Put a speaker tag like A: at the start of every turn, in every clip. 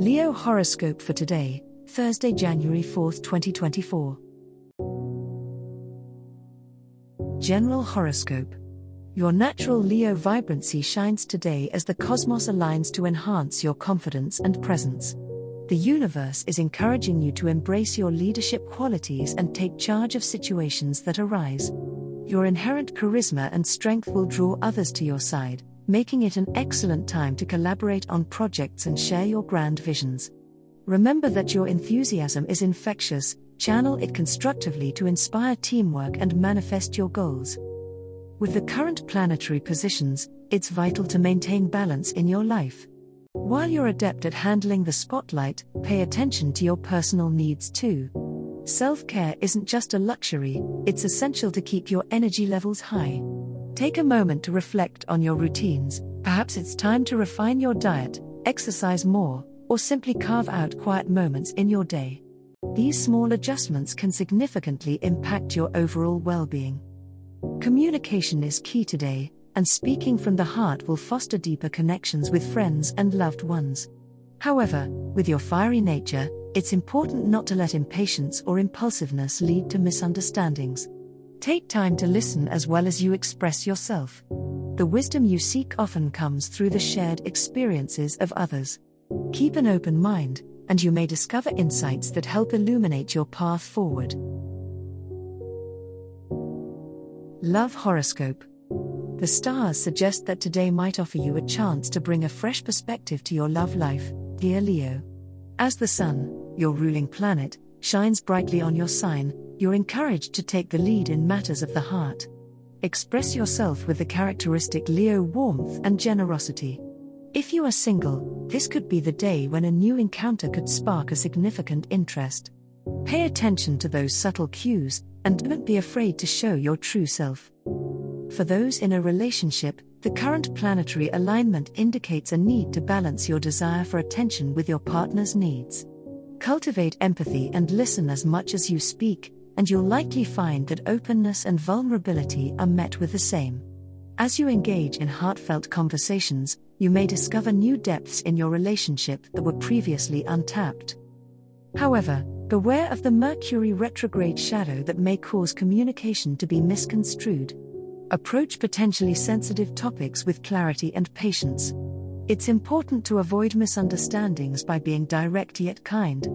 A: Leo horoscope for today, Thursday, January 4th, 2024. General horoscope. Your natural Leo vibrancy shines today as the cosmos aligns to enhance your confidence and presence. The universe is encouraging you to embrace your leadership qualities and take charge of situations that arise. Your inherent charisma and strength will draw others to your side, making it an excellent time to collaborate on projects and share your grand visions. Remember that your enthusiasm is infectious, channel it constructively to inspire teamwork and manifest your goals. With the current planetary positions, it's vital to maintain balance in your life. While you're adept at handling the spotlight, pay attention to your personal needs too. Self care isn't just a luxury, it's essential to keep your energy levels high. Take a moment to reflect on your routines, perhaps it's time to refine your diet, exercise more, or simply carve out quiet moments in your day. These small adjustments can significantly impact your overall well being. Communication is key today, and speaking from the heart will foster deeper connections with friends and loved ones. However, with your fiery nature, it's important not to let impatience or impulsiveness lead to misunderstandings. Take time to listen as well as you express yourself. The wisdom you seek often comes through the shared experiences of others. Keep an open mind, and you may discover insights that help illuminate your path forward. Love Horoscope The stars suggest that today might offer you a chance to bring a fresh perspective to your love life, dear Leo. As the Sun, your ruling planet, shines brightly on your sign, you're encouraged to take the lead in matters of the heart. Express yourself with the characteristic Leo warmth and generosity. If you are single, this could be the day when a new encounter could spark a significant interest. Pay attention to those subtle cues, and don't be afraid to show your true self. For those in a relationship, the current planetary alignment indicates a need to balance your desire for attention with your partner's needs. Cultivate empathy and listen as much as you speak, and you'll likely find that openness and vulnerability are met with the same. As you engage in heartfelt conversations, you may discover new depths in your relationship that were previously untapped. However, beware of the Mercury retrograde shadow that may cause communication to be misconstrued. Approach potentially sensitive topics with clarity and patience. It's important to avoid misunderstandings by being direct yet kind.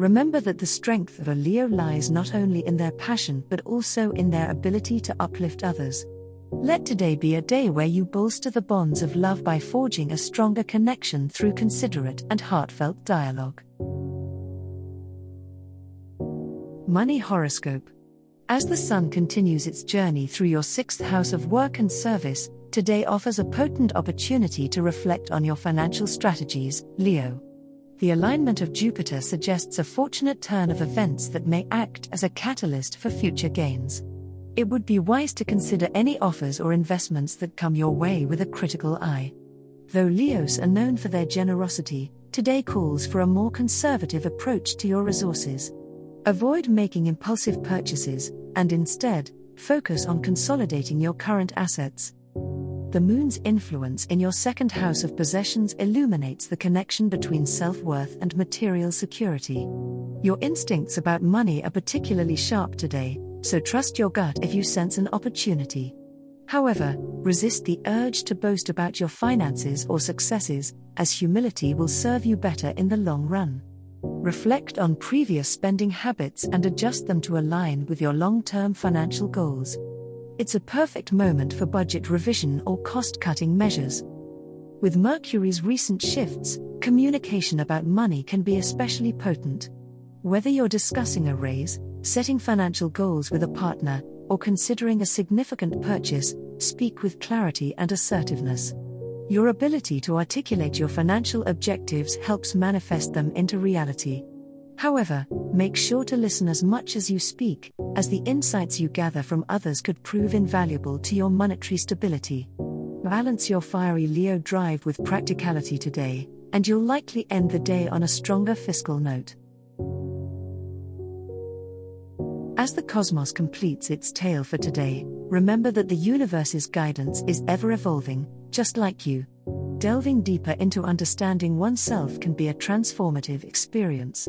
A: Remember that the strength of a Leo lies not only in their passion but also in their ability to uplift others. Let today be a day where you bolster the bonds of love by forging a stronger connection through considerate and heartfelt dialogue. Money Horoscope As the Sun continues its journey through your sixth house of work and service, today offers a potent opportunity to reflect on your financial strategies, Leo the alignment of Jupiter suggests a fortunate turn of events that may act as a catalyst for future gains. It would be wise to consider any offers or investments that come your way with a critical eye. Though Leos are known for their generosity, today calls for a more conservative approach to your resources. Avoid making impulsive purchases, and instead, focus on consolidating your current assets the moon's influence in your second house of possessions illuminates the connection between self worth and material security. Your instincts about money are particularly sharp today, so trust your gut if you sense an opportunity. However, resist the urge to boast about your finances or successes, as humility will serve you better in the long run. Reflect on previous spending habits and adjust them to align with your long term financial goals. It's a perfect moment for budget revision or cost cutting measures. With Mercury's recent shifts, communication about money can be especially potent. Whether you're discussing a raise, setting financial goals with a partner, or considering a significant purchase, speak with clarity and assertiveness. Your ability to articulate your financial objectives helps manifest them into reality. However, make sure to listen as much as you speak, as the insights you gather from others could prove invaluable to your monetary stability. Balance your fiery Leo drive with practicality today, and you'll likely end the day on a stronger fiscal note. As the cosmos completes its tale for today, remember that the universe's guidance is ever evolving, just like you. Delving deeper into understanding oneself can be a transformative experience.